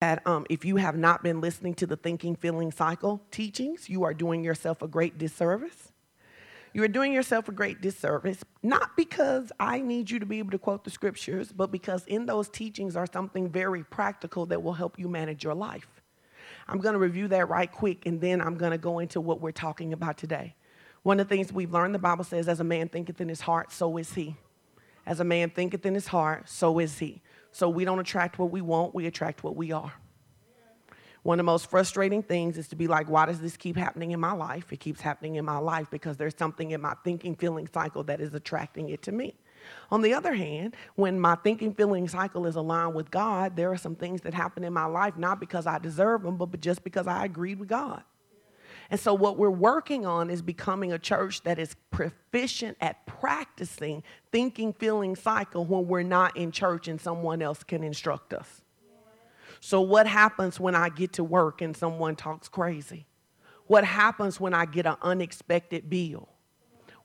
that um, if you have not been listening to the Thinking Feeling Cycle teachings, you are doing yourself a great disservice. You are doing yourself a great disservice, not because I need you to be able to quote the scriptures, but because in those teachings are something very practical that will help you manage your life. I'm going to review that right quick, and then I'm going to go into what we're talking about today. One of the things we've learned, the Bible says, as a man thinketh in his heart, so is he. As a man thinketh in his heart, so is he. So we don't attract what we want, we attract what we are. One of the most frustrating things is to be like, why does this keep happening in my life? It keeps happening in my life because there's something in my thinking, feeling cycle that is attracting it to me. On the other hand, when my thinking, feeling cycle is aligned with God, there are some things that happen in my life not because I deserve them, but just because I agreed with God. And so, what we're working on is becoming a church that is proficient at practicing thinking, feeling cycle when we're not in church and someone else can instruct us. So, what happens when I get to work and someone talks crazy? What happens when I get an unexpected bill?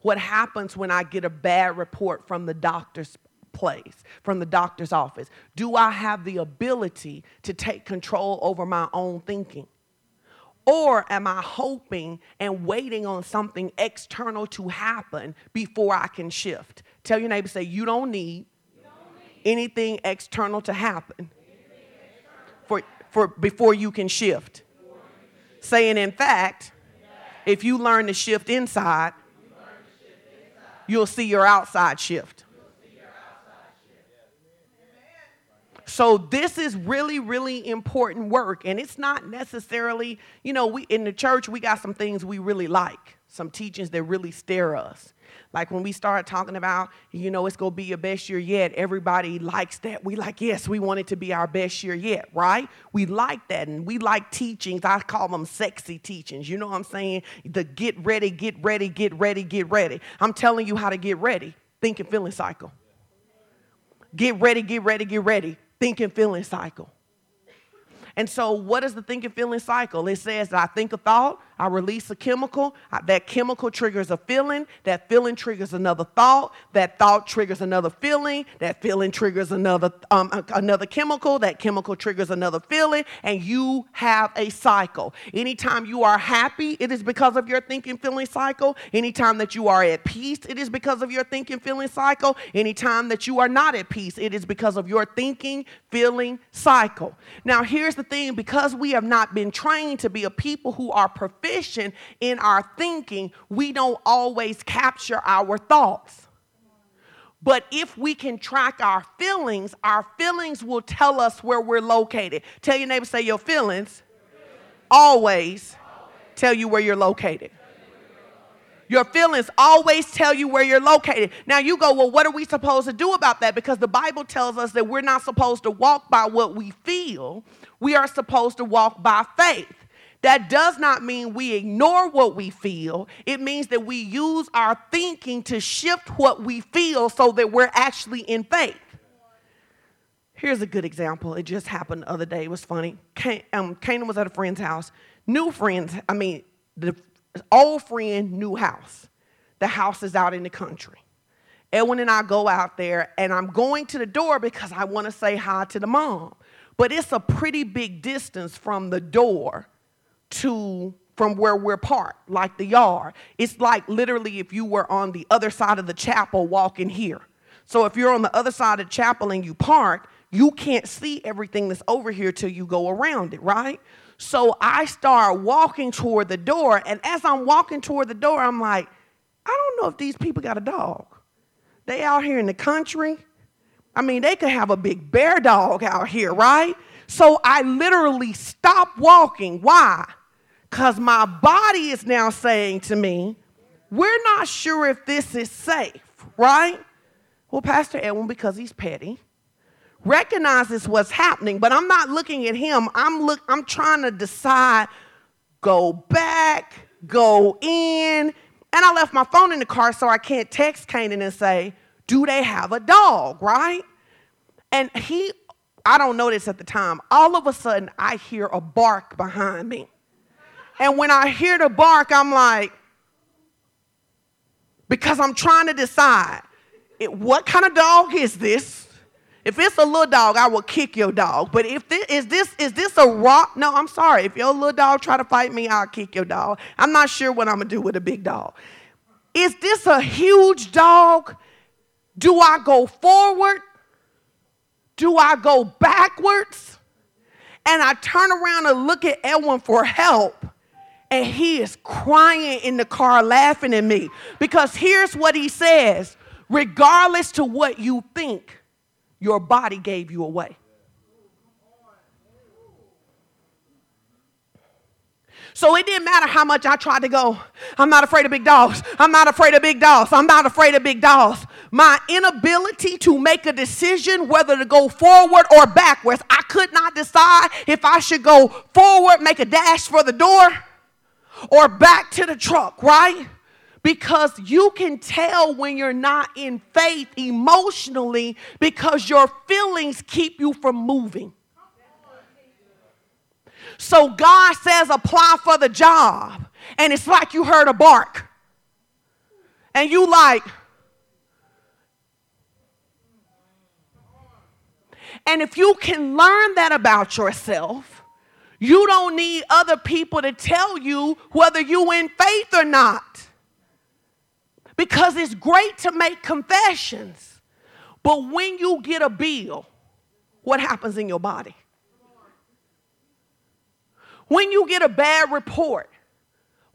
What happens when I get a bad report from the doctor's place, from the doctor's office? Do I have the ability to take control over my own thinking? Or am I hoping and waiting on something external to happen before I can shift? Tell your neighbor, say, you don't need, you don't need. anything external to happen for, for before you can shift. Saying, in fact, if you learn to shift inside, you'll see your outside shift. So this is really, really important work. And it's not necessarily, you know, we in the church, we got some things we really like, some teachings that really stare us. Like when we start talking about, you know, it's gonna be your best year yet, everybody likes that. We like, yes, we want it to be our best year yet, right? We like that. And we like teachings. I call them sexy teachings. You know what I'm saying? The get ready, get ready, get ready, get ready. I'm telling you how to get ready. Think and feeling cycle. Get ready, get ready, get ready. Think and feeling cycle. And so, what is the think and feeling cycle? It says that I think a thought, I release a chemical. That chemical triggers a feeling. That feeling triggers another thought. That thought triggers another feeling. That feeling triggers another um, another chemical. That chemical triggers another feeling, and you have a cycle. Anytime you are happy, it is because of your thinking feeling cycle. Anytime that you are at peace, it is because of your thinking feeling cycle. Anytime that you are not at peace, it is because of your thinking feeling cycle. Now, here's the thing: because we have not been trained to be a people who are in our thinking, we don't always capture our thoughts. But if we can track our feelings, our feelings will tell us where we're located. Tell your neighbor, say your feelings always tell you where you're located. Your feelings always tell you where you're located. Now you go, well, what are we supposed to do about that? Because the Bible tells us that we're not supposed to walk by what we feel, we are supposed to walk by faith. That does not mean we ignore what we feel. It means that we use our thinking to shift what we feel so that we're actually in faith. Here's a good example. It just happened the other day. It was funny. um, Canaan was at a friend's house. New friends, I mean, the old friend, new house. The house is out in the country. Edwin and I go out there, and I'm going to the door because I want to say hi to the mom. But it's a pretty big distance from the door to from where we're parked, like the yard. It's like literally if you were on the other side of the chapel walking here. So if you're on the other side of the chapel and you park, you can't see everything that's over here till you go around it, right? So I start walking toward the door, and as I'm walking toward the door, I'm like, I don't know if these people got a dog. They out here in the country. I mean, they could have a big bear dog out here, right? So I literally stop walking. Why? Because my body is now saying to me, we're not sure if this is safe, right? Well, Pastor Edwin, because he's petty, recognizes what's happening, but I'm not looking at him. I'm look, I'm trying to decide, go back, go in. And I left my phone in the car so I can't text Canaan and say, do they have a dog, right? And he, I don't know this at the time. All of a sudden, I hear a bark behind me. And when I hear the bark, I'm like, because I'm trying to decide it, what kind of dog is this? If it's a little dog, I will kick your dog. But if this is this is this a rock? No, I'm sorry. If your little dog try to fight me, I'll kick your dog. I'm not sure what I'm gonna do with a big dog. Is this a huge dog? Do I go forward? Do I go backwards? And I turn around and look at Edwin for help. And he is crying in the car, laughing at me. Because here's what he says regardless to what you think, your body gave you away. So it didn't matter how much I tried to go. I'm not afraid of big dogs. I'm not afraid of big dogs. I'm not afraid of big dogs. My inability to make a decision whether to go forward or backwards, I could not decide if I should go forward, make a dash for the door, or back to the truck, right? because you can tell when you're not in faith emotionally because your feelings keep you from moving. So God says, apply for the job. And it's like you heard a bark. And you like, and if you can learn that about yourself, you don't need other people to tell you whether you in faith or not. Because it's great to make confessions, but when you get a bill, what happens in your body? When you get a bad report,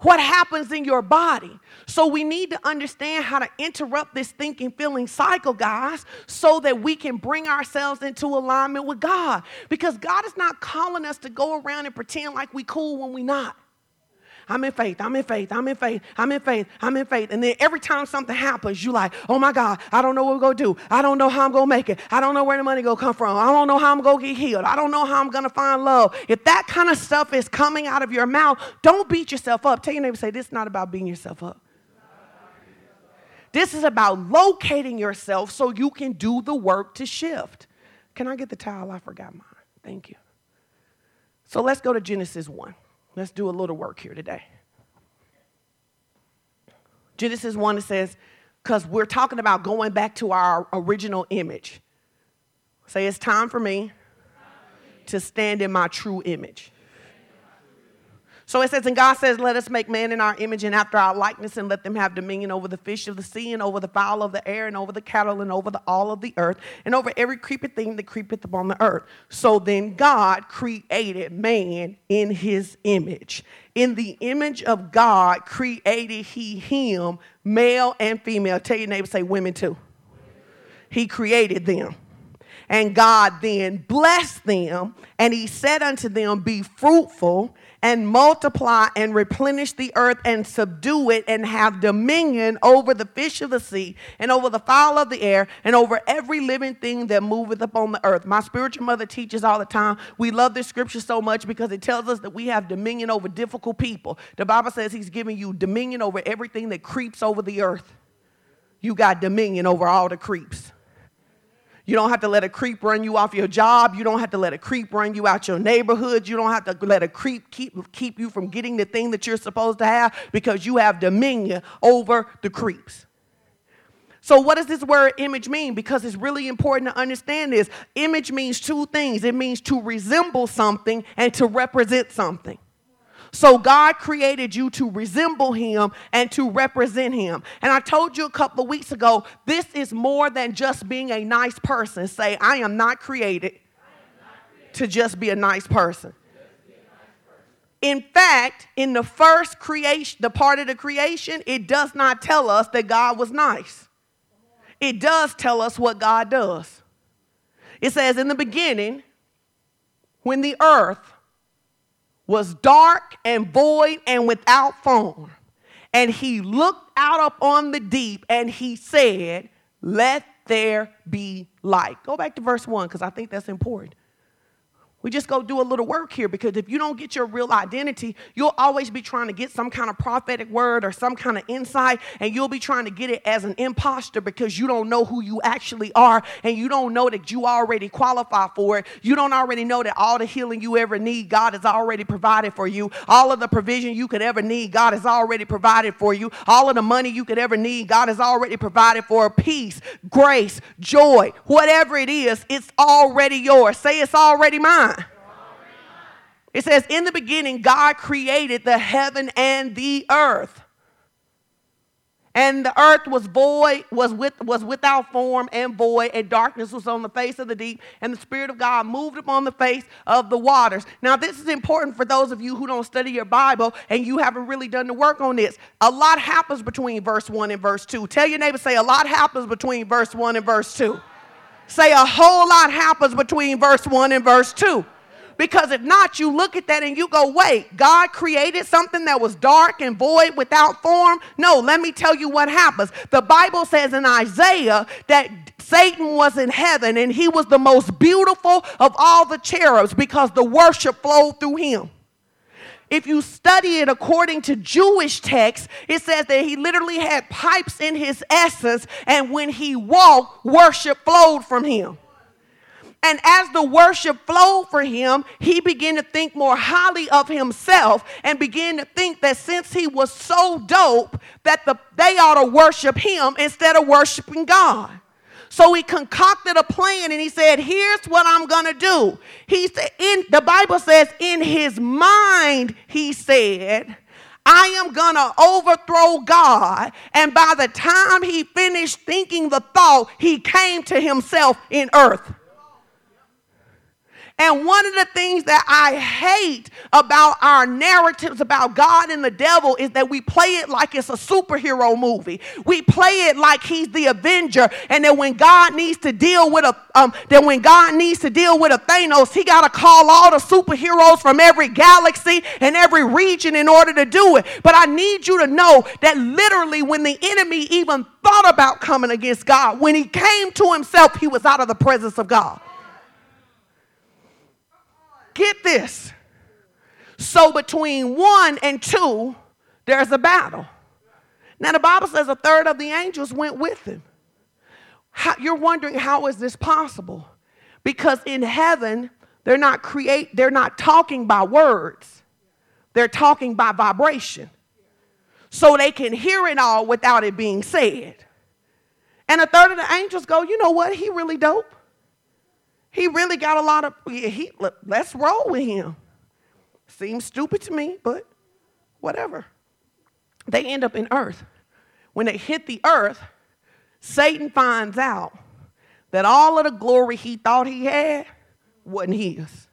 what happens in your body. So we need to understand how to interrupt this thinking, feeling cycle, guys, so that we can bring ourselves into alignment with God. Because God is not calling us to go around and pretend like we cool when we not. I'm in faith, I'm in faith, I'm in faith, I'm in faith, I'm in faith. And then every time something happens, you like, oh my God, I don't know what we're gonna do. I don't know how I'm gonna make it. I don't know where the money gonna come from. I don't know how I'm gonna get healed. I don't know how I'm gonna find love. If that kind of stuff is coming out of your mouth, don't beat yourself up. Tell your neighbor, say, this is not about beating yourself up. This is about locating yourself so you can do the work to shift. Can I get the towel? I forgot mine. Thank you. So let's go to Genesis 1. Let's do a little work here today. Genesis 1 it says, because we're talking about going back to our original image. Say, it's time for me to stand in my true image. So it says, and God says, Let us make man in our image and after our likeness, and let them have dominion over the fish of the sea, and over the fowl of the air, and over the cattle, and over the, all of the earth, and over every creeping thing that creepeth upon the earth. So then God created man in his image. In the image of God created he him, male and female. Tell your neighbor, say women too. He created them. And God then blessed them, and he said unto them, Be fruitful and multiply and replenish the earth and subdue it and have dominion over the fish of the sea and over the fowl of the air and over every living thing that moveth upon the earth. My spiritual mother teaches all the time. We love this scripture so much because it tells us that we have dominion over difficult people. The Bible says he's giving you dominion over everything that creeps over the earth. You got dominion over all the creeps. You don't have to let a creep run you off your job. You don't have to let a creep run you out your neighborhood. You don't have to let a creep keep, keep you from getting the thing that you're supposed to have because you have dominion over the creeps. So, what does this word image mean? Because it's really important to understand this. Image means two things it means to resemble something and to represent something. So God created you to resemble him and to represent him. And I told you a couple of weeks ago, this is more than just being a nice person. Say, I am not created, am not created. to just be a nice person. In fact, in the first creation, the part of the creation, it does not tell us that God was nice. It does tell us what God does. It says, in the beginning, when the earth was dark and void and without form. And he looked out upon the deep and he said, Let there be light. Go back to verse 1 because I think that's important. We just go do a little work here because if you don't get your real identity, you'll always be trying to get some kind of prophetic word or some kind of insight, and you'll be trying to get it as an imposter because you don't know who you actually are and you don't know that you already qualify for it. You don't already know that all the healing you ever need, God has already provided for you. All of the provision you could ever need, God has already provided for you. All of the money you could ever need, God has already provided for peace, grace, joy, whatever it is, it's already yours. Say it's already mine. It says, In the beginning, God created the heaven and the earth. And the earth was void, was, with, was without form and void, and darkness was on the face of the deep, and the Spirit of God moved upon the face of the waters. Now, this is important for those of you who don't study your Bible and you haven't really done the work on this. A lot happens between verse 1 and verse 2. Tell your neighbor, say, a lot happens between verse 1 and verse 2. Say, a whole lot happens between verse 1 and verse 2. Because if not, you look at that and you go, wait, God created something that was dark and void without form? No, let me tell you what happens. The Bible says in Isaiah that Satan was in heaven and he was the most beautiful of all the cherubs because the worship flowed through him. If you study it according to Jewish texts, it says that he literally had pipes in his essence, and when he walked, worship flowed from him. And as the worship flowed for him, he began to think more highly of himself and began to think that since he was so dope, that the, they ought to worship him instead of worshiping God. So he concocted a plan and he said, Here's what I'm gonna do. He said, in the Bible says, in his mind, he said, I am gonna overthrow God. And by the time he finished thinking the thought, he came to himself in earth. And one of the things that I hate about our narratives about God and the devil is that we play it like it's a superhero movie. We play it like he's the avenger, and that when God needs to deal with a um, that when God needs to deal with a Thanos, he got to call all the superheroes from every galaxy and every region in order to do it. But I need you to know that literally, when the enemy even thought about coming against God, when he came to himself, he was out of the presence of God. Get this. So between one and two, there's a battle. Now the Bible says a third of the angels went with him. How, you're wondering how is this possible? Because in heaven, they're not create, they're not talking by words. They're talking by vibration. So they can hear it all without it being said. And a third of the angels go, you know what? He really dope. He really got a lot of, he, let's roll with him. Seems stupid to me, but whatever. They end up in earth. When they hit the earth, Satan finds out that all of the glory he thought he had wasn't his.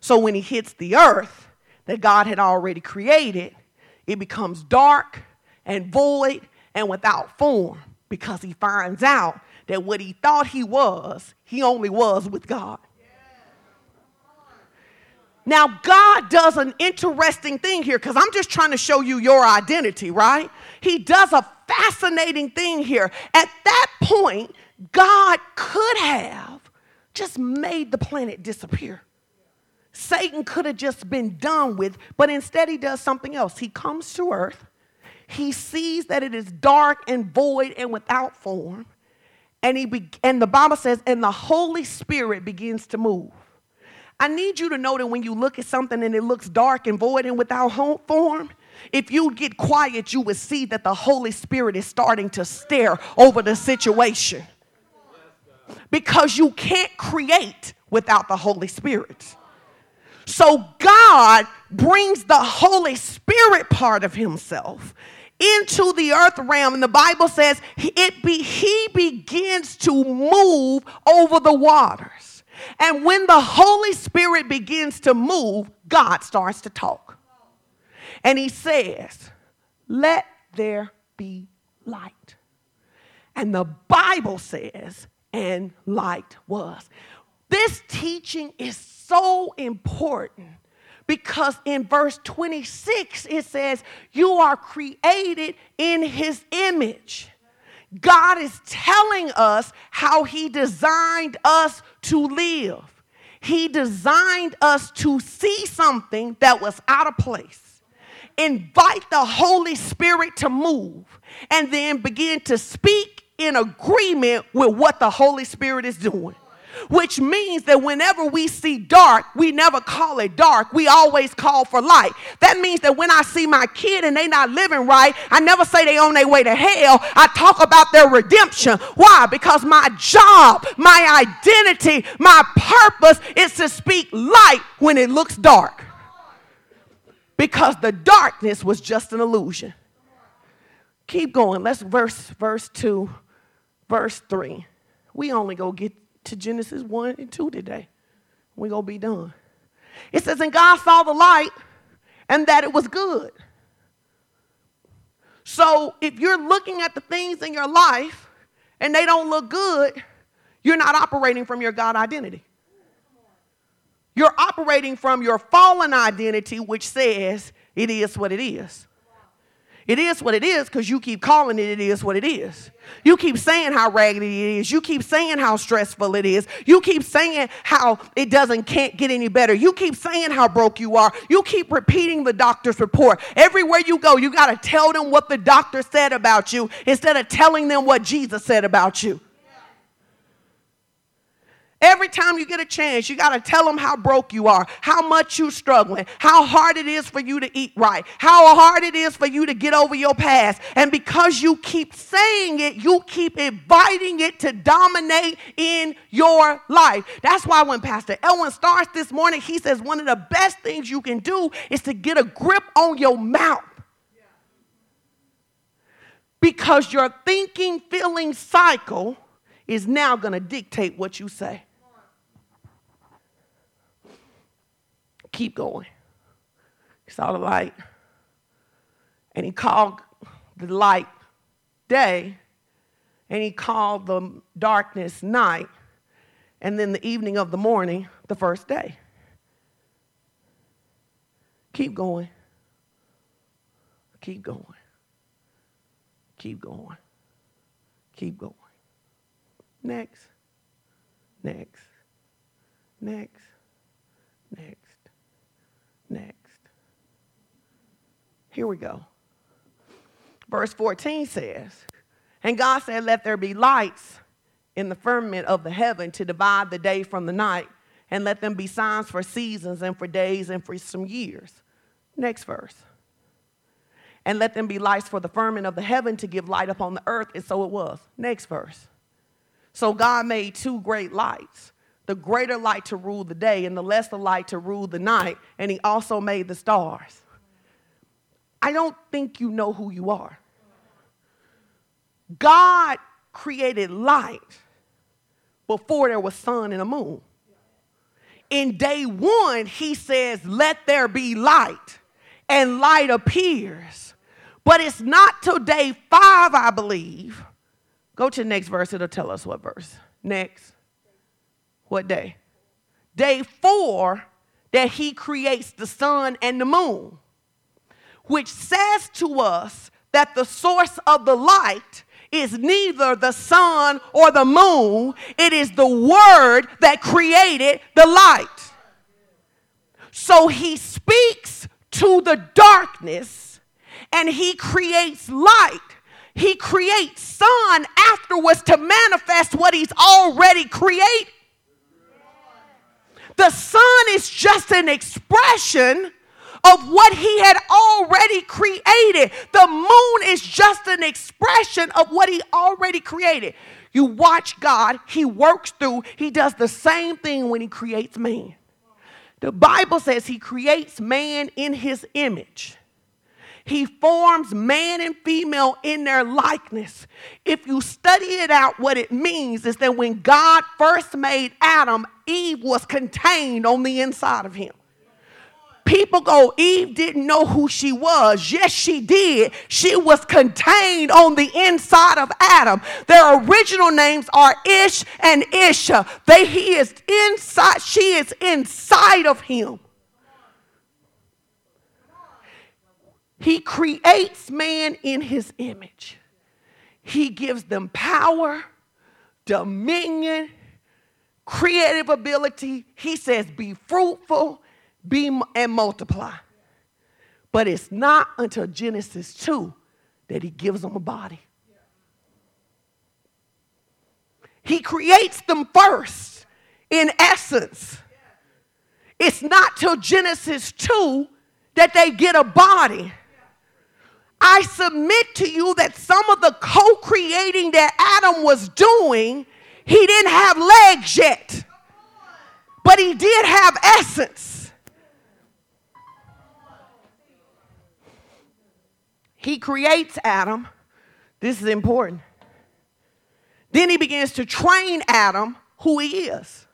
So when he hits the earth that God had already created, it becomes dark and void and without form because he finds out that what he thought he was, he only was with God. Now, God does an interesting thing here because I'm just trying to show you your identity, right? He does a fascinating thing here. At that point, God could have just made the planet disappear. Satan could have just been done with, but instead he does something else. He comes to earth, he sees that it is dark and void and without form, and he be, and the Bible says, and the Holy Spirit begins to move. I need you to know that when you look at something and it looks dark and void and without form, if you get quiet, you will see that the Holy Spirit is starting to stare over the situation. Because you can't create without the Holy Spirit. So God brings the Holy Spirit part of Himself into the earth realm. And the Bible says it be, he begins to move over the waters. And when the Holy Spirit begins to move, God starts to talk. And he says, Let there be light. And the Bible says, and light was. This teaching is so important because in verse 26 it says, You are created in his image. God is telling us how he designed us to live. He designed us to see something that was out of place, invite the Holy Spirit to move, and then begin to speak in agreement with what the Holy Spirit is doing which means that whenever we see dark, we never call it dark. We always call for light. That means that when I see my kid and they not living right, I never say they on their way to hell. I talk about their redemption. Why? Because my job, my identity, my purpose is to speak light when it looks dark. Because the darkness was just an illusion. Keep going. Let's verse verse 2, verse 3. We only go get to Genesis 1 and 2 today. We're going to be done. It says, And God saw the light and that it was good. So if you're looking at the things in your life and they don't look good, you're not operating from your God identity. You're operating from your fallen identity, which says it is what it is. It is what it is because you keep calling it, it is what it is. You keep saying how raggedy it is. You keep saying how stressful it is. You keep saying how it doesn't can't get any better. You keep saying how broke you are. You keep repeating the doctor's report. Everywhere you go, you got to tell them what the doctor said about you instead of telling them what Jesus said about you. Every time you get a chance, you got to tell them how broke you are, how much you're struggling, how hard it is for you to eat right, how hard it is for you to get over your past. And because you keep saying it, you keep inviting it to dominate in your life. That's why when Pastor Edwin starts this morning, he says one of the best things you can do is to get a grip on your mouth. Because your thinking, feeling cycle is now going to dictate what you say. Keep going. He saw the light. And he called the light day. And he called the darkness night. And then the evening of the morning, the first day. Keep going. Keep going. Keep going. Keep going. Next. Next. Next. Next next. Here we go. Verse 14 says, And God said, Let there be lights in the firmament of the heaven to divide the day from the night, and let them be signs for seasons and for days and for some years. Next verse. And let them be lights for the firmament of the heaven to give light upon the earth. And so it was. Next verse. So God made two great lights the greater light to rule the day and the lesser light to rule the night. And he also made the stars. I don't think you know who you are. God created light before there was sun and a moon. In day one, he says, Let there be light, and light appears. But it's not till day five, I believe. Go to the next verse, it'll tell us what verse. Next. What day? Day four, that he creates the sun and the moon, which says to us that the source of the light is neither the sun or the moon, it is the word that created the light. So he speaks to the darkness and he creates light. He creates sun afterwards to manifest what he's already created. The sun is just an expression of what he had already created. The moon is just an expression of what he already created. You watch God, he works through, he does the same thing when he creates man. The Bible says he creates man in his image. He forms man and female in their likeness. If you study it out, what it means is that when God first made Adam, Eve was contained on the inside of him. People go, Eve didn't know who she was. Yes, she did. She was contained on the inside of Adam. Their original names are Ish and Isha. They he is inside, she is inside of him. He creates man in his image. He gives them power, dominion, creative ability. He says, be fruitful, be and multiply. But it's not until Genesis 2 that he gives them a body. He creates them first, in essence. It's not till Genesis 2 that they get a body. I submit to you that some of the co creating that Adam was doing, he didn't have legs yet, but he did have essence. He creates Adam. This is important. Then he begins to train Adam who he is.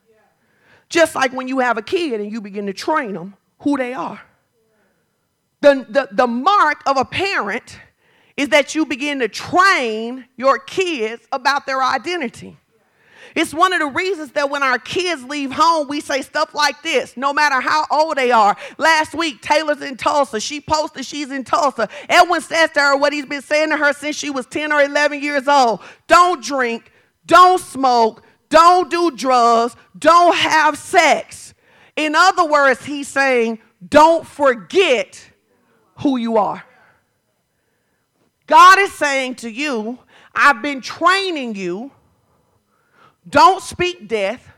Just like when you have a kid and you begin to train them who they are. The, the, the mark of a parent is that you begin to train your kids about their identity. It's one of the reasons that when our kids leave home, we say stuff like this, no matter how old they are. Last week, Taylor's in Tulsa. She posted she's in Tulsa. Edwin says to her what he's been saying to her since she was 10 or 11 years old don't drink, don't smoke, don't do drugs, don't have sex. In other words, he's saying, don't forget who you are. God is saying to you, I've been training you don't speak death.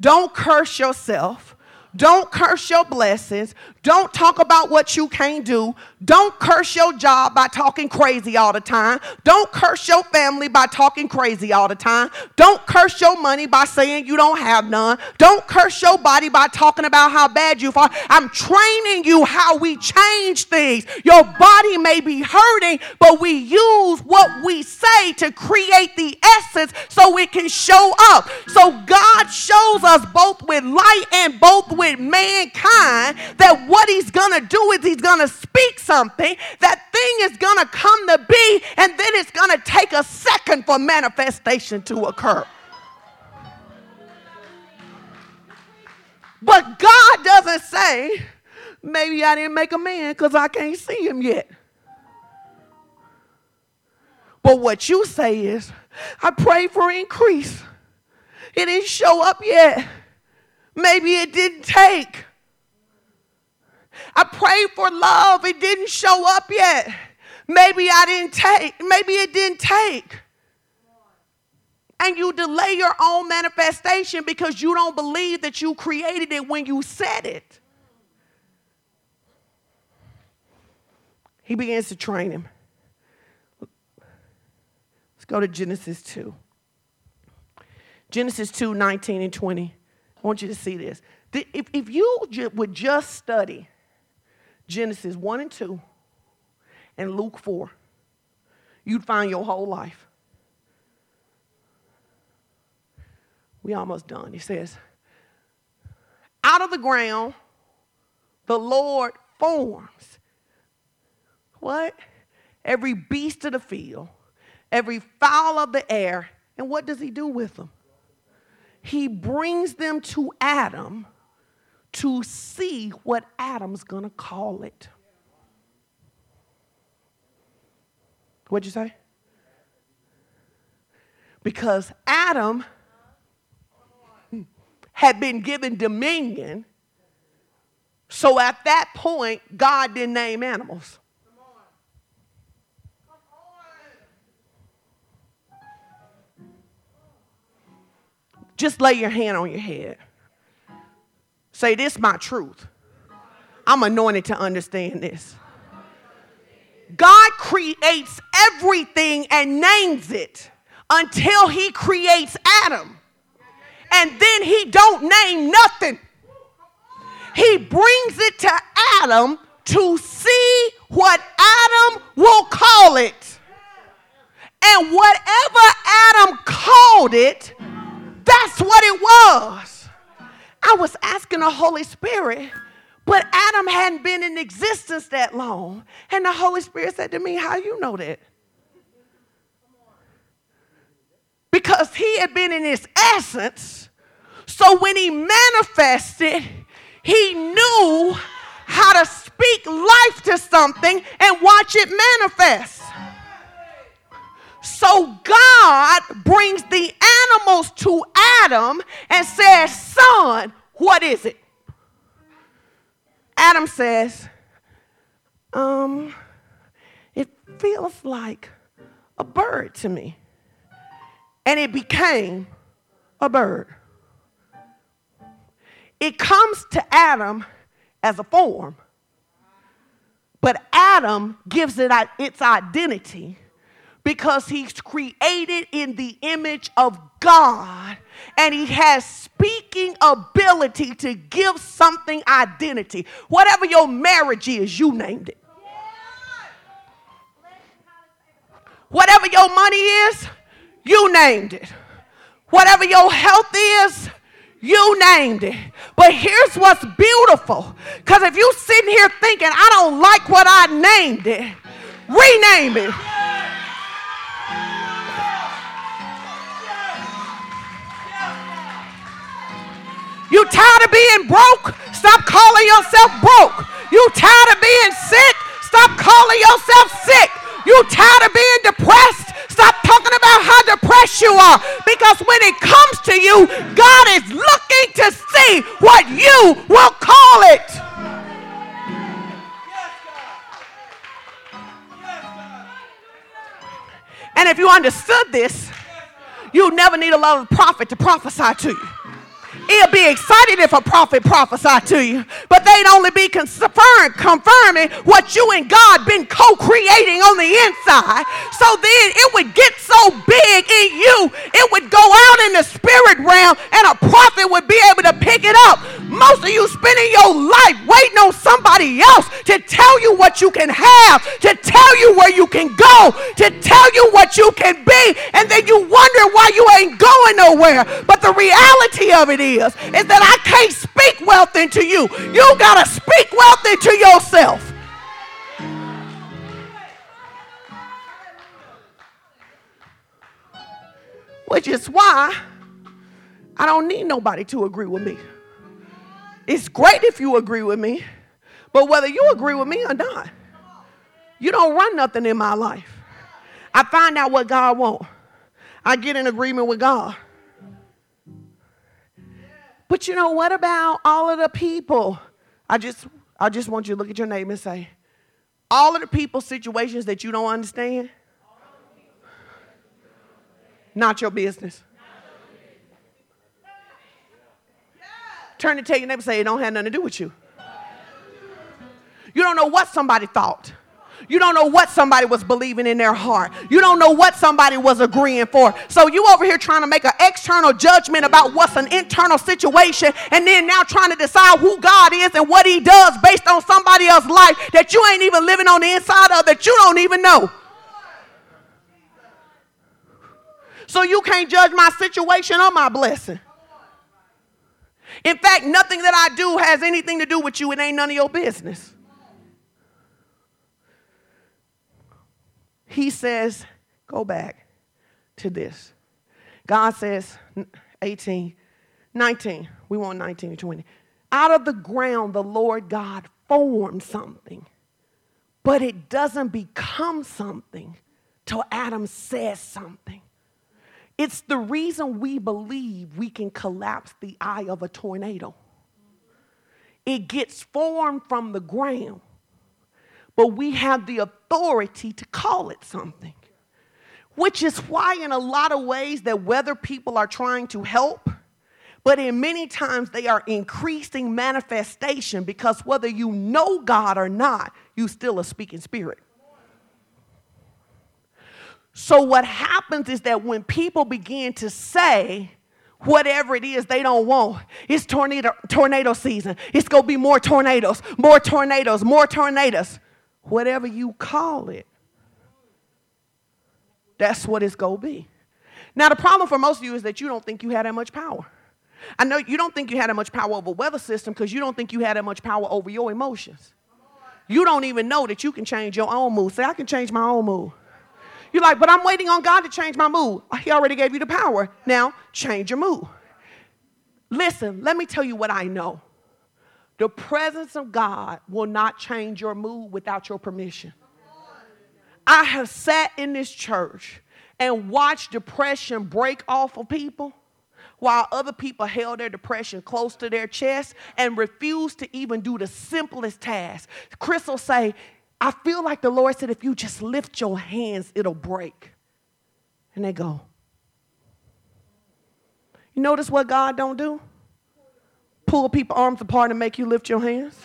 Don't curse yourself. Don't curse your blessings. Don't talk about what you can't do. Don't curse your job by talking crazy all the time. Don't curse your family by talking crazy all the time. Don't curse your money by saying you don't have none. Don't curse your body by talking about how bad you are. I'm training you how we change things. Your body may be hurting, but we use what we say to create the essence so it can show up. So God shows us both with light and both with mankind that what he's going to do is he's going to speak something. That thing is going to come to be, and then it's going to take a second for manifestation to occur. But God doesn't say, maybe I didn't make a man because I can't see him yet. But what you say is, I pray for increase. It didn't show up yet. Maybe it didn't take. I prayed for love, it didn't show up yet. Maybe I didn't take, maybe it didn't take. And you delay your own manifestation because you don't believe that you created it when you said it. He begins to train him. Let's go to Genesis 2. Genesis 2 19 and 20. I want you to see this. If, if you would just study Genesis 1 and 2 and Luke 4, you'd find your whole life. We almost done. He says, out of the ground, the Lord forms what? Every beast of the field, every fowl of the air. And what does he do with them? He brings them to Adam to see what Adam's going to call it. What'd you say? Because Adam had been given dominion. So at that point, God didn't name animals. Just lay your hand on your head. Say, This my truth. I'm anointed to understand this. God creates everything and names it until he creates Adam. And then he don't name nothing. He brings it to Adam to see what Adam will call it. And whatever Adam called it, that's what it was. I was asking the Holy Spirit, but Adam hadn't been in existence that long. And the Holy Spirit said to me, How you know that? Because he had been in his essence. So when he manifested, he knew how to speak life to something and watch it manifest. So God brings the animals to Adam and says, Son, what is it? Adam says, Um, it feels like a bird to me. And it became a bird. It comes to Adam as a form, but Adam gives it its identity because he's created in the image of God and he has speaking ability to give something identity. Whatever your marriage is, you named it. Whatever your money is, you named it. Whatever your health is, you named it. But here's what's beautiful. Because if you're sitting here thinking, I don't like what I named it, rename it. You tired of being broke? Stop calling yourself broke. You tired of being sick? Stop calling yourself sick. You tired of being depressed? Stop talking about how depressed you are. Because when it comes to you, God is looking to see what you will call it. And if you understood this, you never need a lot of prophet to prophesy to you. It'll be excited if a prophet prophesy to you, but they'd only be confirm, confirming what you and God been co-creating on the inside. So then it would get so big in you, it would go out in the spirit realm, and a prophet would be able to pick it up. Most of you spending your life waiting on somebody else to tell you what you can have, to tell you where you can go, to tell you what you can be, and then you wonder why you ain't going nowhere. But the reality of it is, is that I can't speak wealth into you. You gotta speak wealth into yourself. Which is why I don't need nobody to agree with me. It's great if you agree with me, but whether you agree with me or not, you don't run nothing in my life. I find out what God wants. I get in agreement with God. But you know what about all of the people? I just I just want you to look at your name and say, all of the people situations that you don't understand, not your business. Turn to tell your neighbor say it don't have nothing to do with you. You don't know what somebody thought. You don't know what somebody was believing in their heart. You don't know what somebody was agreeing for. So you over here trying to make an external judgment about what's an internal situation and then now trying to decide who God is and what he does based on somebody else's life that you ain't even living on the inside of that you don't even know. So you can't judge my situation or my blessing. In fact, nothing that I do has anything to do with you. It ain't none of your business. He says, go back to this. God says, 18, 19, we want 19 to 20. Out of the ground, the Lord God formed something, but it doesn't become something till Adam says something. It's the reason we believe we can collapse the eye of a tornado. It gets formed from the ground, but we have the authority to call it something. Which is why, in a lot of ways, that whether people are trying to help, but in many times they are increasing manifestation because whether you know God or not, you still a speaking spirit. So, what happens is that when people begin to say, whatever it is they don't want. It's tornado, tornado season. It's going to be more tornadoes, more tornadoes, more tornadoes. Whatever you call it, that's what it's going to be. Now, the problem for most of you is that you don't think you had that much power. I know you don't think you had that much power over weather system because you don't think you had that much power over your emotions. You don't even know that you can change your own mood. Say, I can change my own mood. You're like, but I'm waiting on God to change my mood. Oh, he already gave you the power. Now, change your mood. Listen, let me tell you what I know. The presence of God will not change your mood without your permission. I have sat in this church and watched depression break off of people while other people held their depression close to their chest and refused to even do the simplest task. Crystal say, I feel like the Lord said, if you just lift your hands, it'll break. And they go. You notice what God don't do? Pull people's arms apart and make you lift your hands.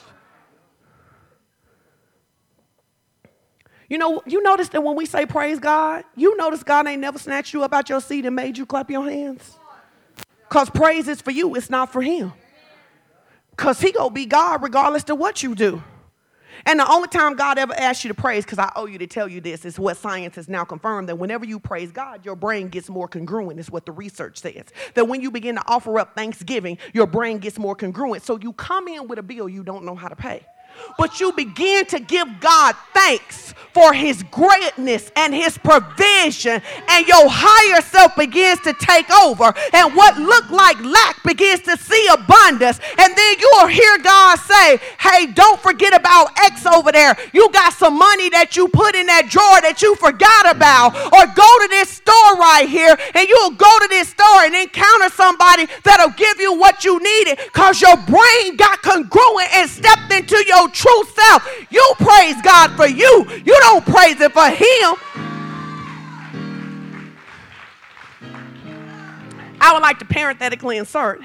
You know, you notice that when we say praise God, you notice God ain't never snatched you up out your seat and made you clap your hands. Because praise is for you, it's not for him. Because he gonna be God regardless of what you do. And the only time God ever asks you to praise, because I owe you to tell you this, is what science has now confirmed that whenever you praise God, your brain gets more congruent, is what the research says. That when you begin to offer up thanksgiving, your brain gets more congruent. So you come in with a bill you don't know how to pay but you begin to give God thanks for his greatness and his provision, and your higher self begins to take over, and what looked like lack begins to see abundance. And then you'll hear God say, Hey, don't forget about X over there. You got some money that you put in that drawer that you forgot about, or go to this store right here, and you'll go to this store and encounter somebody that'll give you what you needed because your brain got congruent and stepped into your true self. You praise God for you, you don't praise it for Him. I would like to parenthetically insert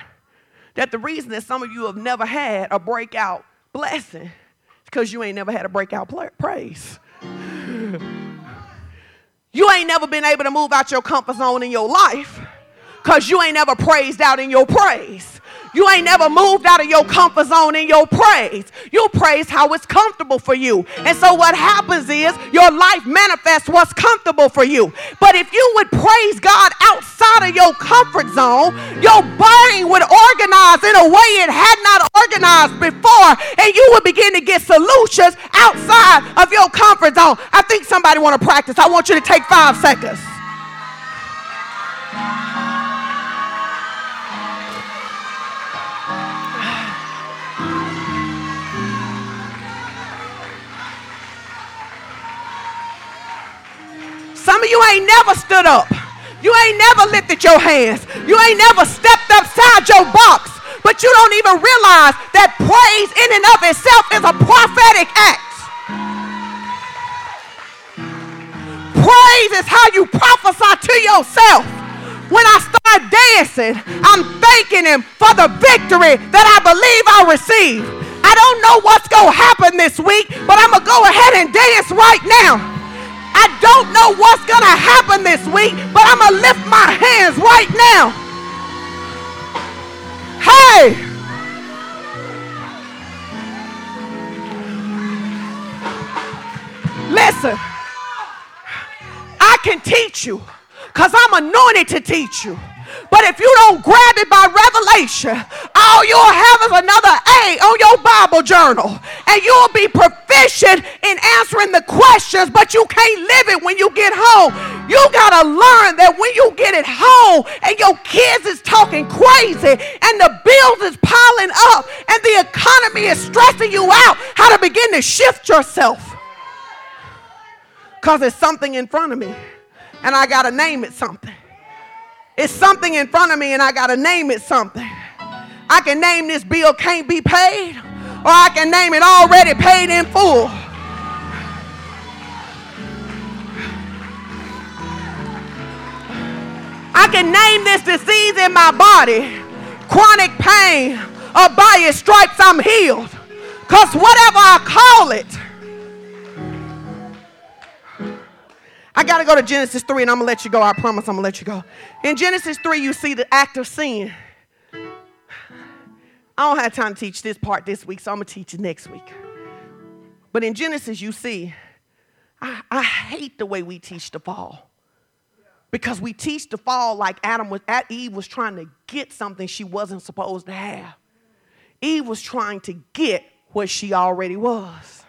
that the reason that some of you have never had a breakout blessing is because you ain't never had a breakout praise. You ain't never been able to move out your comfort zone in your life because you ain't never praised out in your praise. You ain't never moved out of your comfort zone in your praise. You praise how it's comfortable for you. And so what happens is your life manifests what's comfortable for you. But if you would praise God outside of your comfort zone, your brain would organize in a way it had not organized before, and you would begin to get solutions outside of your comfort zone. I think somebody want to practice. I want you to take five seconds. Some of you ain't never stood up. You ain't never lifted your hands. You ain't never stepped outside your box. But you don't even realize that praise in and of itself is a prophetic act. Praise is how you prophesy to yourself. When I start dancing, I'm thanking Him for the victory that I believe I'll receive. I don't know what's going to happen this week, but I'm going to go ahead and dance right now. I don't know what's going to happen this week, but I'm going to lift my hands right now. Hey! Listen, I can teach you because I'm anointed to teach you. But if you don't grab it by revelation, all you'll have is another A on your Bible journal. And you'll be proficient in answering the questions, but you can't live it when you get home. You got to learn that when you get it home and your kids is talking crazy and the bills is piling up and the economy is stressing you out, how to begin to shift yourself. Because there's something in front of me and I got to name it something. It's something in front of me and I got to name it something. I can name this bill can't be paid, or I can name it already paid in full. I can name this disease in my body chronic pain, or by his stripes I'm healed. Because whatever I call it, I got to go to Genesis 3 and I'm going to let you go. I promise I'm going to let you go. In Genesis 3, you see the act of sin. I don't have time to teach this part this week, so I'm going to teach it next week. But in Genesis, you see, I, I hate the way we teach the fall. Because we teach the fall like Adam was, at Eve was trying to get something she wasn't supposed to have. Eve was trying to get what she already was.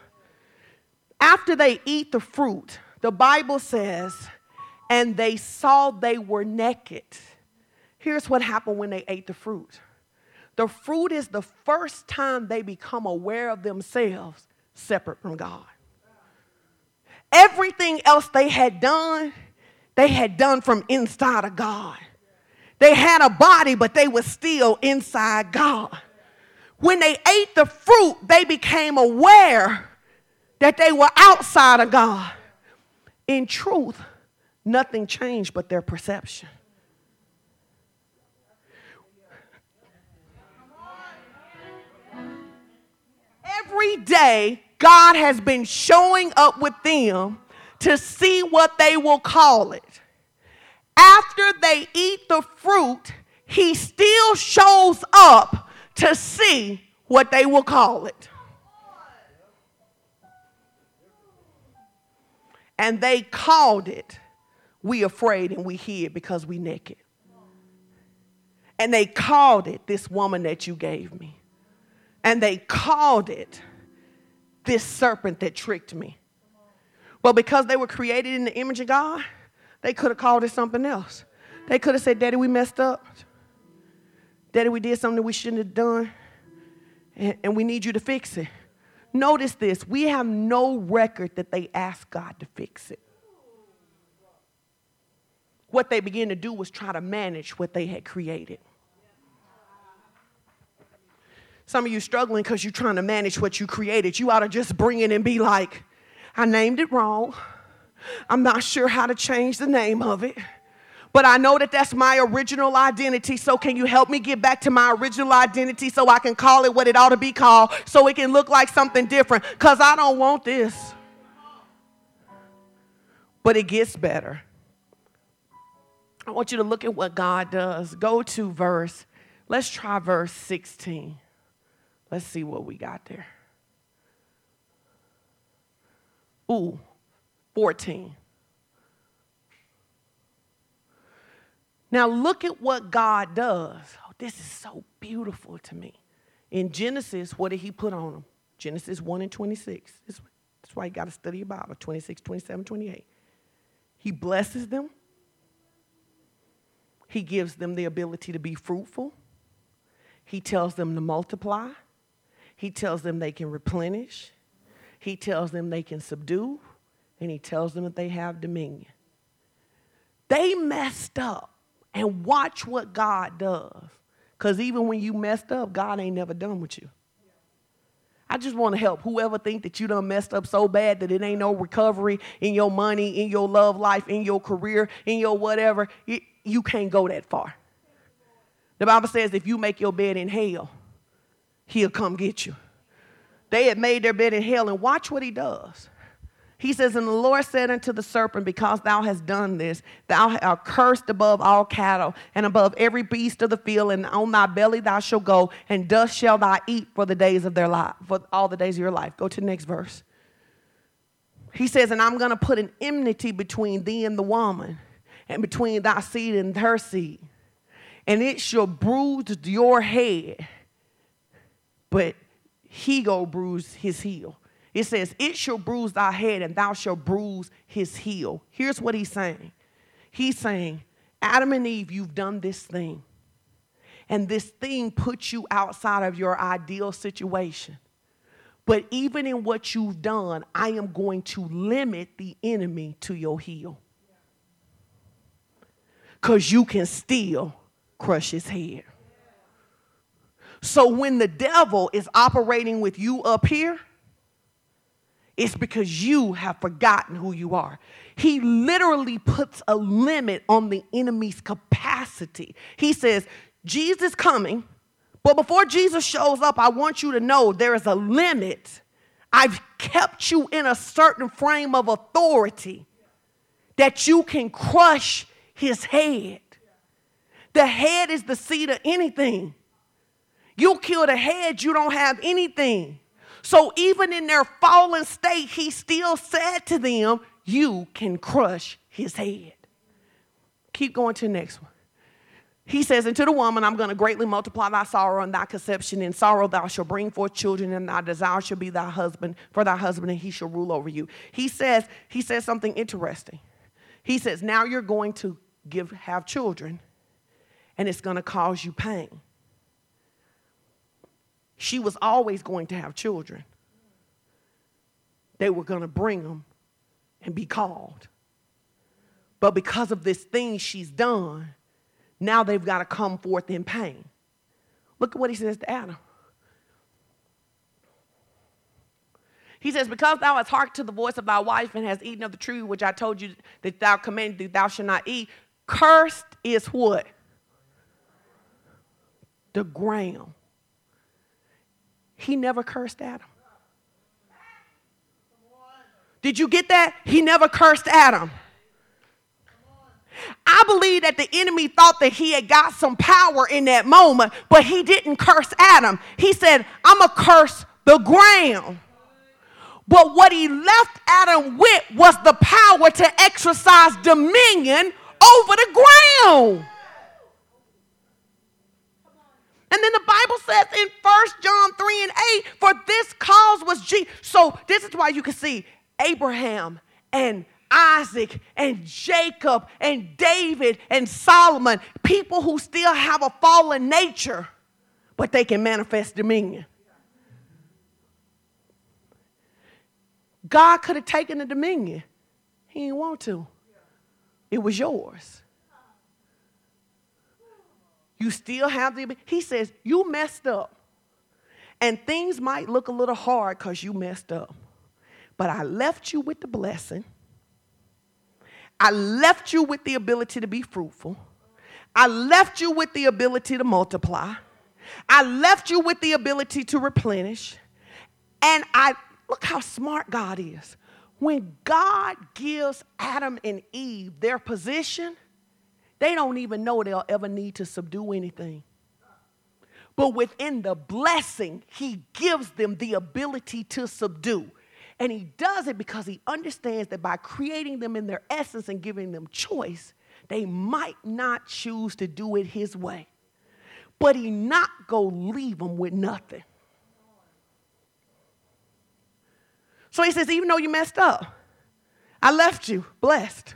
After they eat the fruit, the Bible says, and they saw they were naked. Here's what happened when they ate the fruit the fruit is the first time they become aware of themselves separate from God. Everything else they had done they had done from inside of God. They had a body, but they were still inside God. When they ate the fruit, they became aware that they were outside of God. In truth, nothing changed but their perception. Every day, God has been showing up with them to see what they will call it. After they eat the fruit, he still shows up to see what they will call it. And they called it, we afraid and we hid because we naked. And they called it this woman that you gave me. And they called it this serpent that tricked me. Well, because they were created in the image of God, they could have called it something else. They could have said, Daddy, we messed up. Daddy, we did something we shouldn't have done, and, and we need you to fix it. Notice this we have no record that they asked God to fix it. What they began to do was try to manage what they had created. Some of you struggling because you're trying to manage what you created. You ought to just bring it and be like, I named it wrong. I'm not sure how to change the name of it. But I know that that's my original identity. So, can you help me get back to my original identity so I can call it what it ought to be called so it can look like something different? Because I don't want this. But it gets better. I want you to look at what God does. Go to verse, let's try verse 16. Let's see what we got there. Ooh, 14. Now, look at what God does. Oh, this is so beautiful to me. In Genesis, what did he put on them? Genesis 1 and 26. That's why you got to study your Bible 26, 27, 28. He blesses them, he gives them the ability to be fruitful, he tells them to multiply, he tells them they can replenish, he tells them they can subdue, and he tells them that they have dominion. They messed up, and watch what God does. Because even when you messed up, God ain't never done with you. I just want to help whoever think that you done messed up so bad that it ain't no recovery in your money, in your love life, in your career, in your whatever. You, you can't go that far. The Bible says if you make your bed in hell, he'll come get you. They had made their bed in hell, and watch what he does. He says, And the Lord said unto the serpent, Because thou hast done this, thou art cursed above all cattle and above every beast of the field, and on thy belly thou shalt go, and dust shall thou eat for the days of their life, for all the days of your life. Go to the next verse. He says, And I'm going to put an enmity between thee and the woman, and between thy seed and her seed, and it shall bruise your head, but he go bruise his heel. It says, It shall bruise thy head, and thou shalt bruise his heel. Here's what he's saying He's saying, Adam and Eve, you've done this thing. And this thing puts you outside of your ideal situation. But even in what you've done, I am going to limit the enemy to your heel. Because you can still crush his head. So when the devil is operating with you up here, it's because you have forgotten who you are. He literally puts a limit on the enemy's capacity. He says, Jesus coming, but before Jesus shows up, I want you to know there is a limit. I've kept you in a certain frame of authority that you can crush his head. The head is the seat of anything. You kill the head, you don't have anything. So even in their fallen state, he still said to them, You can crush his head. Keep going to the next one. He says, And to the woman, I'm going to greatly multiply thy sorrow and thy conception. In sorrow thou shalt bring forth children, and thy desire shall be thy husband, for thy husband, and he shall rule over you. He says, he says something interesting. He says, Now you're going to give have children, and it's going to cause you pain she was always going to have children. They were going to bring them and be called. But because of this thing she's done, now they've got to come forth in pain. Look at what he says to Adam. He says, Because thou hast hearkened to the voice of thy wife and hast eaten of the tree which I told you that thou commanded thee, thou shalt not eat, cursed is what? The ground. He never cursed Adam. Did you get that? He never cursed Adam. I believe that the enemy thought that he had got some power in that moment, but he didn't curse Adam. He said, I'm going to curse the ground. But what he left Adam with was the power to exercise dominion over the ground. And then the Bible says in 1 John 3 and 8, for this cause was Jesus. So this is why you can see Abraham and Isaac and Jacob and David and Solomon, people who still have a fallen nature, but they can manifest dominion. God could have taken the dominion. He didn't want to. It was yours. You still have the He says, You messed up. And things might look a little hard because you messed up. But I left you with the blessing. I left you with the ability to be fruitful. I left you with the ability to multiply. I left you with the ability to replenish. And I look how smart God is. When God gives Adam and Eve their position, they don't even know they'll ever need to subdue anything. But within the blessing, He gives them the ability to subdue. And he does it because he understands that by creating them in their essence and giving them choice, they might not choose to do it his way. But he not go leave them with nothing. So he says, even though you messed up, I left you blessed.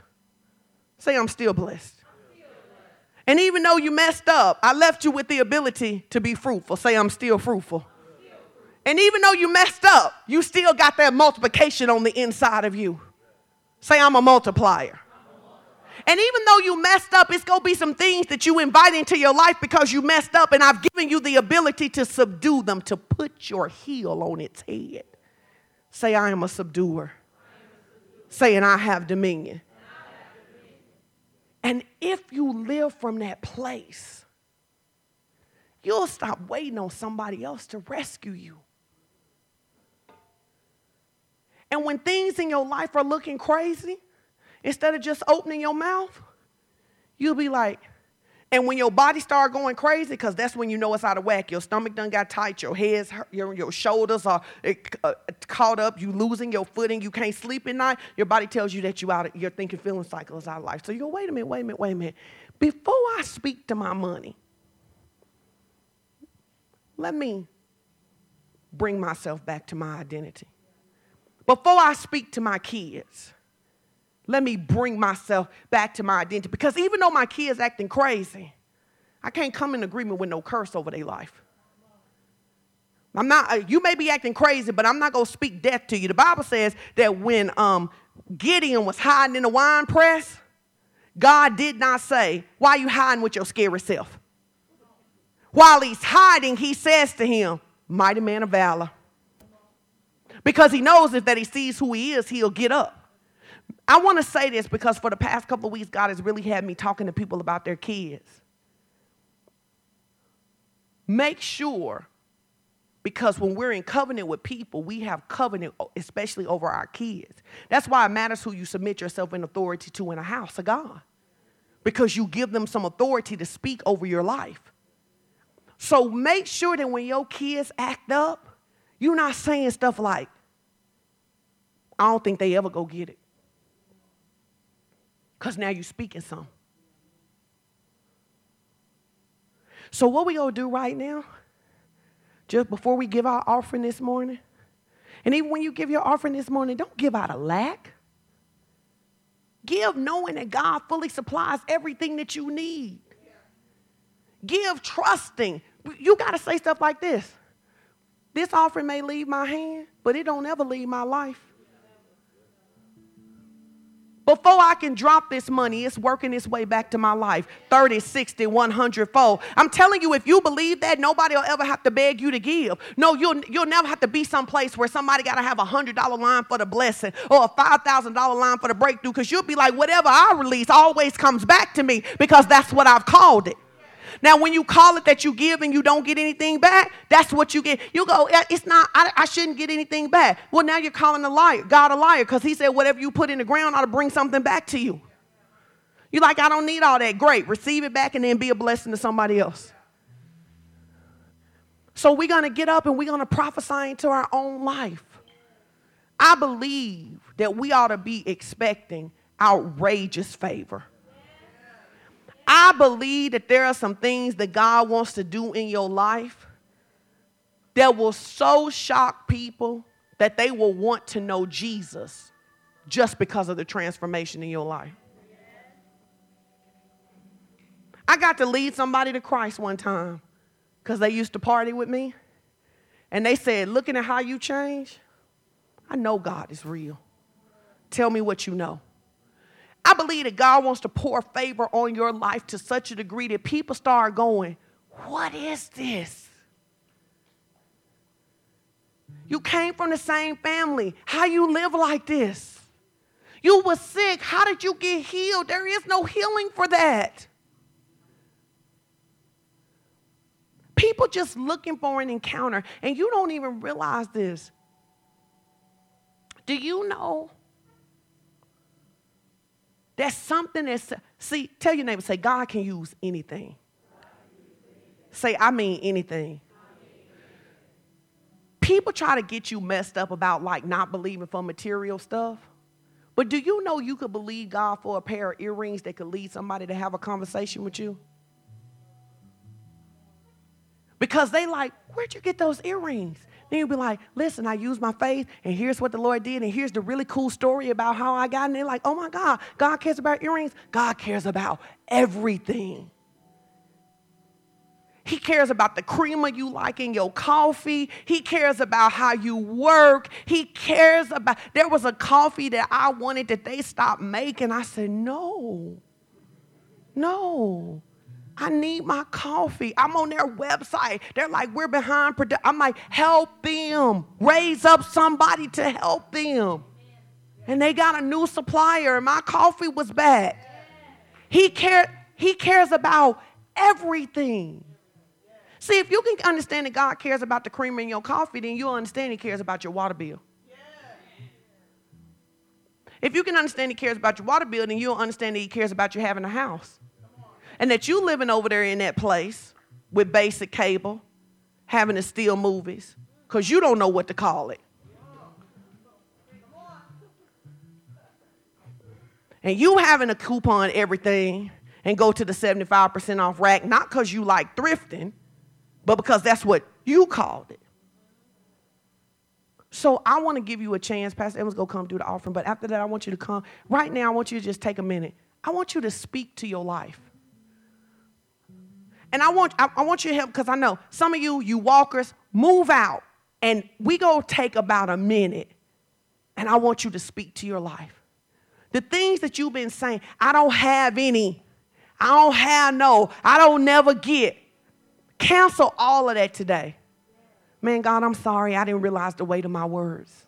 Say, I'm still blessed. And even though you messed up, I left you with the ability to be fruitful. Say, I'm still fruitful. And even though you messed up, you still got that multiplication on the inside of you. Say, I'm a multiplier. And even though you messed up, it's going to be some things that you invite into your life because you messed up, and I've given you the ability to subdue them, to put your heel on its head. Say, I am a subduer. Saying, I have dominion. And if you live from that place, you'll stop waiting on somebody else to rescue you. And when things in your life are looking crazy, instead of just opening your mouth, you'll be like, and when your body start going crazy, because that's when you know it's out of whack. Your stomach done got tight, your head's your, your shoulders are uh, caught up, you losing your footing, you can't sleep at night. Your body tells you that you out, of, your thinking, feeling cycle is out of life. So you go, wait a minute, wait a minute, wait a minute. Before I speak to my money, let me bring myself back to my identity. Before I speak to my kids, let me bring myself back to my identity. Because even though my kids acting crazy, I can't come in agreement with no curse over their life. I'm not, uh, you may be acting crazy, but I'm not going to speak death to you. The Bible says that when um, Gideon was hiding in the wine press, God did not say, Why are you hiding with your scary self? While he's hiding, he says to him, Mighty man of valor. Because he knows if that he sees who he is, he'll get up. I want to say this because for the past couple of weeks, God has really had me talking to people about their kids. Make sure, because when we're in covenant with people, we have covenant, especially over our kids. That's why it matters who you submit yourself in authority to in a house of God, because you give them some authority to speak over your life. So make sure that when your kids act up, you're not saying stuff like, I don't think they ever go get it. Because now you're speaking some. So, what we gonna do right now, just before we give our offering this morning, and even when you give your offering this morning, don't give out of lack. Give knowing that God fully supplies everything that you need. Give trusting. You got to say stuff like this this offering may leave my hand, but it don't ever leave my life. Before I can drop this money, it's working its way back to my life 30, 60, 100 fold. I'm telling you, if you believe that, nobody will ever have to beg you to give. No, you'll, you'll never have to be someplace where somebody got to have a $100 line for the blessing or a $5,000 line for the breakthrough because you'll be like, whatever I release always comes back to me because that's what I've called it. Now, when you call it that you give and you don't get anything back, that's what you get. You go, it's not, I, I shouldn't get anything back. Well, now you're calling a liar, God a liar, because he said whatever you put in the ground ought to bring something back to you. You're like, I don't need all that. Great. Receive it back and then be a blessing to somebody else. So we're going to get up and we're going to prophesy into our own life. I believe that we ought to be expecting outrageous favor. I believe that there are some things that God wants to do in your life that will so shock people that they will want to know Jesus just because of the transformation in your life. I got to lead somebody to Christ one time because they used to party with me. And they said, Looking at how you change, I know God is real. Tell me what you know. I believe that God wants to pour favor on your life to such a degree that people start going, What is this? You came from the same family. How you live like this? You were sick. How did you get healed? There is no healing for that. People just looking for an encounter, and you don't even realize this. Do you know that's something that's, see, tell your neighbor, say, God can use anything. Say, I mean anything. People try to get you messed up about like not believing for material stuff. But do you know you could believe God for a pair of earrings that could lead somebody to have a conversation with you? Because they like, where'd you get those earrings? Then you'll be like, listen, I used my faith, and here's what the Lord did, and here's the really cool story about how I got. And they're like, oh my God, God cares about earrings. God cares about everything. He cares about the creamer you like in your coffee. He cares about how you work. He cares about. There was a coffee that I wanted that they stopped making. I said, no, no. I need my coffee. I'm on their website. They're like, we're behind. Produ-. I'm like, help them. Raise up somebody to help them. And they got a new supplier, and my coffee was bad. He, care, he cares about everything. See, if you can understand that God cares about the cream in your coffee, then you'll understand He cares about your water bill. If you can understand He cares about your water bill, then you'll understand that He cares about you having a house and that you living over there in that place with basic cable, having to steal movies, because you don't know what to call it. And you having a coupon everything and go to the 75% off rack, not because you like thrifting, but because that's what you called it. So I want to give you a chance. Pastor Evans go come do the offering, but after that, I want you to come. Right now, I want you to just take a minute. I want you to speak to your life. And I want, I, I want you to help because I know some of you, you walkers, move out. And we go take about a minute. And I want you to speak to your life. The things that you've been saying, I don't have any. I don't have no. I don't never get. Cancel all of that today. Man, God, I'm sorry. I didn't realize the weight of my words.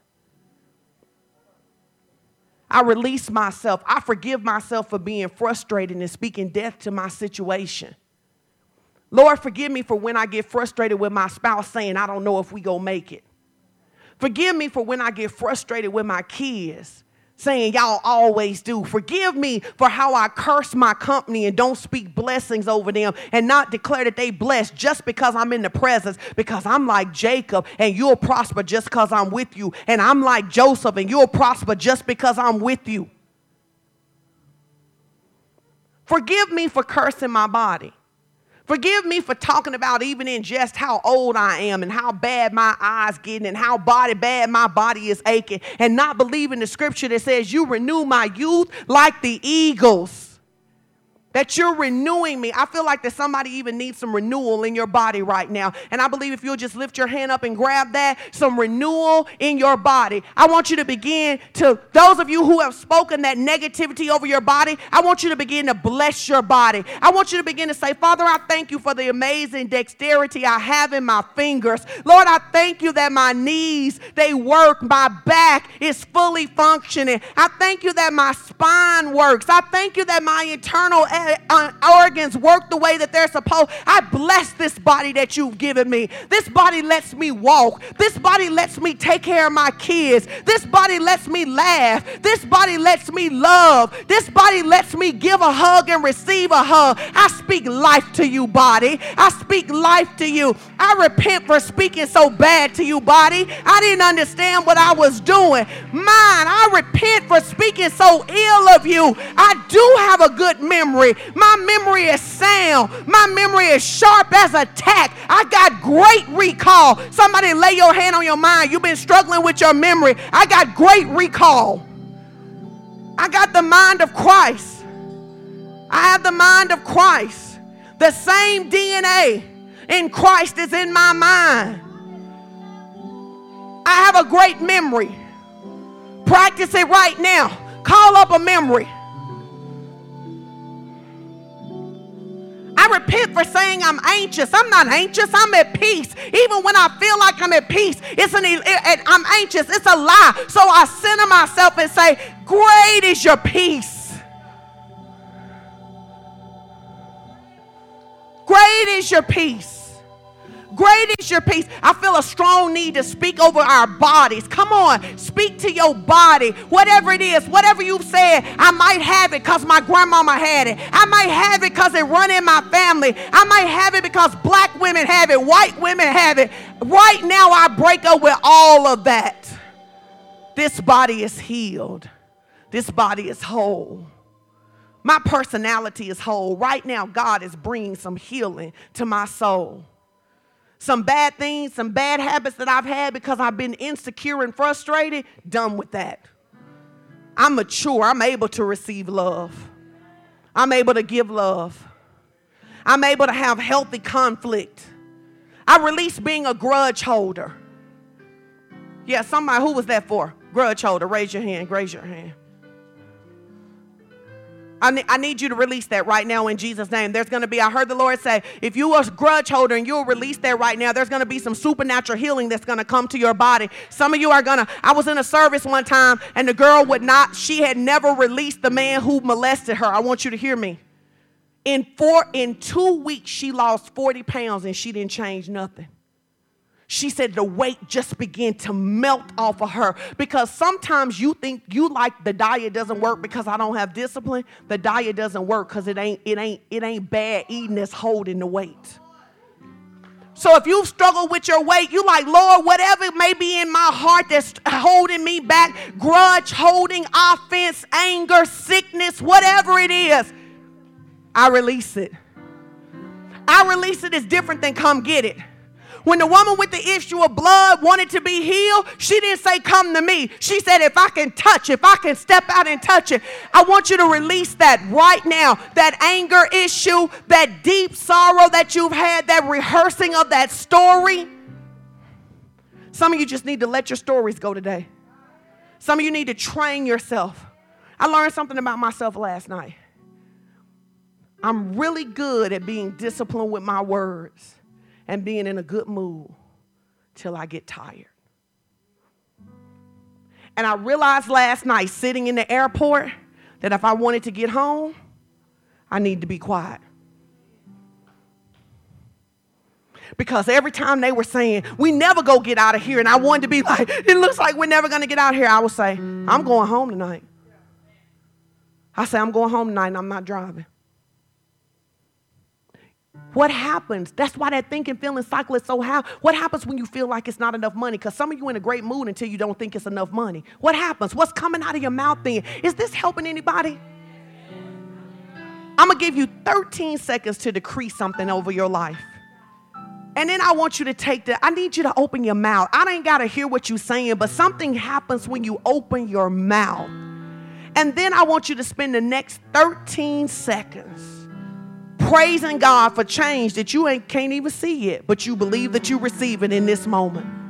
I release myself. I forgive myself for being frustrated and speaking death to my situation. Lord, forgive me for when I get frustrated with my spouse saying, I don't know if we gonna make it. Forgive me for when I get frustrated with my kids saying, Y'all always do. Forgive me for how I curse my company and don't speak blessings over them and not declare that they blessed just because I'm in the presence, because I'm like Jacob and you'll prosper just because I'm with you. And I'm like Joseph and you'll prosper just because I'm with you. Forgive me for cursing my body. Forgive me for talking about even in just how old I am and how bad my eyes getting and how body bad my body is aching and not believing the scripture that says you renew my youth like the eagles. That you're renewing me. I feel like that somebody even needs some renewal in your body right now. And I believe if you'll just lift your hand up and grab that, some renewal in your body. I want you to begin to, those of you who have spoken that negativity over your body, I want you to begin to bless your body. I want you to begin to say, Father, I thank you for the amazing dexterity I have in my fingers. Lord, I thank you that my knees, they work. My back is fully functioning. I thank you that my spine works. I thank you that my internal uh, organs work the way that they're supposed. I bless this body that you've given me. This body lets me walk. This body lets me take care of my kids. This body lets me laugh. This body lets me love. This body lets me give a hug and receive a hug. I speak life to you, body. I speak life to you. I repent for speaking so bad to you, body. I didn't understand what I was doing. Mine, I repent for speaking so ill of you. I do have a good memory. My memory is sound. My memory is sharp as a tack. I got great recall. Somebody lay your hand on your mind. You've been struggling with your memory. I got great recall. I got the mind of Christ. I have the mind of Christ. The same DNA in Christ is in my mind. I have a great memory. Practice it right now. Call up a memory. I repent for saying I'm anxious. I'm not anxious. I'm at peace. Even when I feel like I'm at peace, it's an it, I'm anxious. It's a lie. So I center myself and say, "Great is your peace." Great is your peace. Great is your peace. I feel a strong need to speak over our bodies. Come on, speak to your body. Whatever it is, whatever you've said, I might have it because my grandmama had it. I might have it because it run in my family. I might have it because black women have it, white women have it. Right now, I break up with all of that. This body is healed. This body is whole. My personality is whole. Right now, God is bringing some healing to my soul some bad things, some bad habits that I've had because I've been insecure and frustrated, done with that. I'm mature. I'm able to receive love. I'm able to give love. I'm able to have healthy conflict. I release being a grudge holder. Yeah, somebody, who was that for? Grudge holder. Raise your hand. Raise your hand. I, ne- I need you to release that right now in Jesus' name. There's going to be, I heard the Lord say, if you are a grudge holder and you'll release that right now, there's going to be some supernatural healing that's going to come to your body. Some of you are going to, I was in a service one time and the girl would not, she had never released the man who molested her. I want you to hear me. In four, in two weeks, she lost 40 pounds and she didn't change nothing she said the weight just began to melt off of her because sometimes you think you like the diet doesn't work because I don't have discipline. The diet doesn't work because it ain't it ain't it ain't bad eating that's holding the weight. So if you've struggled with your weight, you like, Lord, whatever may be in my heart that's holding me back, grudge, holding, offense, anger, sickness, whatever it is, I release it. I release it is different than come get it. When the woman with the issue of blood wanted to be healed, she didn't say, Come to me. She said, If I can touch, if I can step out and touch it, I want you to release that right now. That anger issue, that deep sorrow that you've had, that rehearsing of that story. Some of you just need to let your stories go today. Some of you need to train yourself. I learned something about myself last night. I'm really good at being disciplined with my words and being in a good mood till I get tired. And I realized last night, sitting in the airport, that if I wanted to get home, I need to be quiet. Because every time they were saying, we never go get out of here, and I wanted to be like, it looks like we're never gonna get out here, I would say, I'm going home tonight. I say, I'm going home tonight and I'm not driving. What happens? That's why that thinking, feeling cycle is so high. What happens when you feel like it's not enough money? Because some of you in a great mood until you don't think it's enough money. What happens? What's coming out of your mouth then? Is this helping anybody? I'm going to give you 13 seconds to decree something over your life. And then I want you to take the, I need you to open your mouth. I ain't got to hear what you're saying, but something happens when you open your mouth. And then I want you to spend the next 13 seconds praising God for change that you ain't, can't even see yet, but you believe that you receive it in this moment.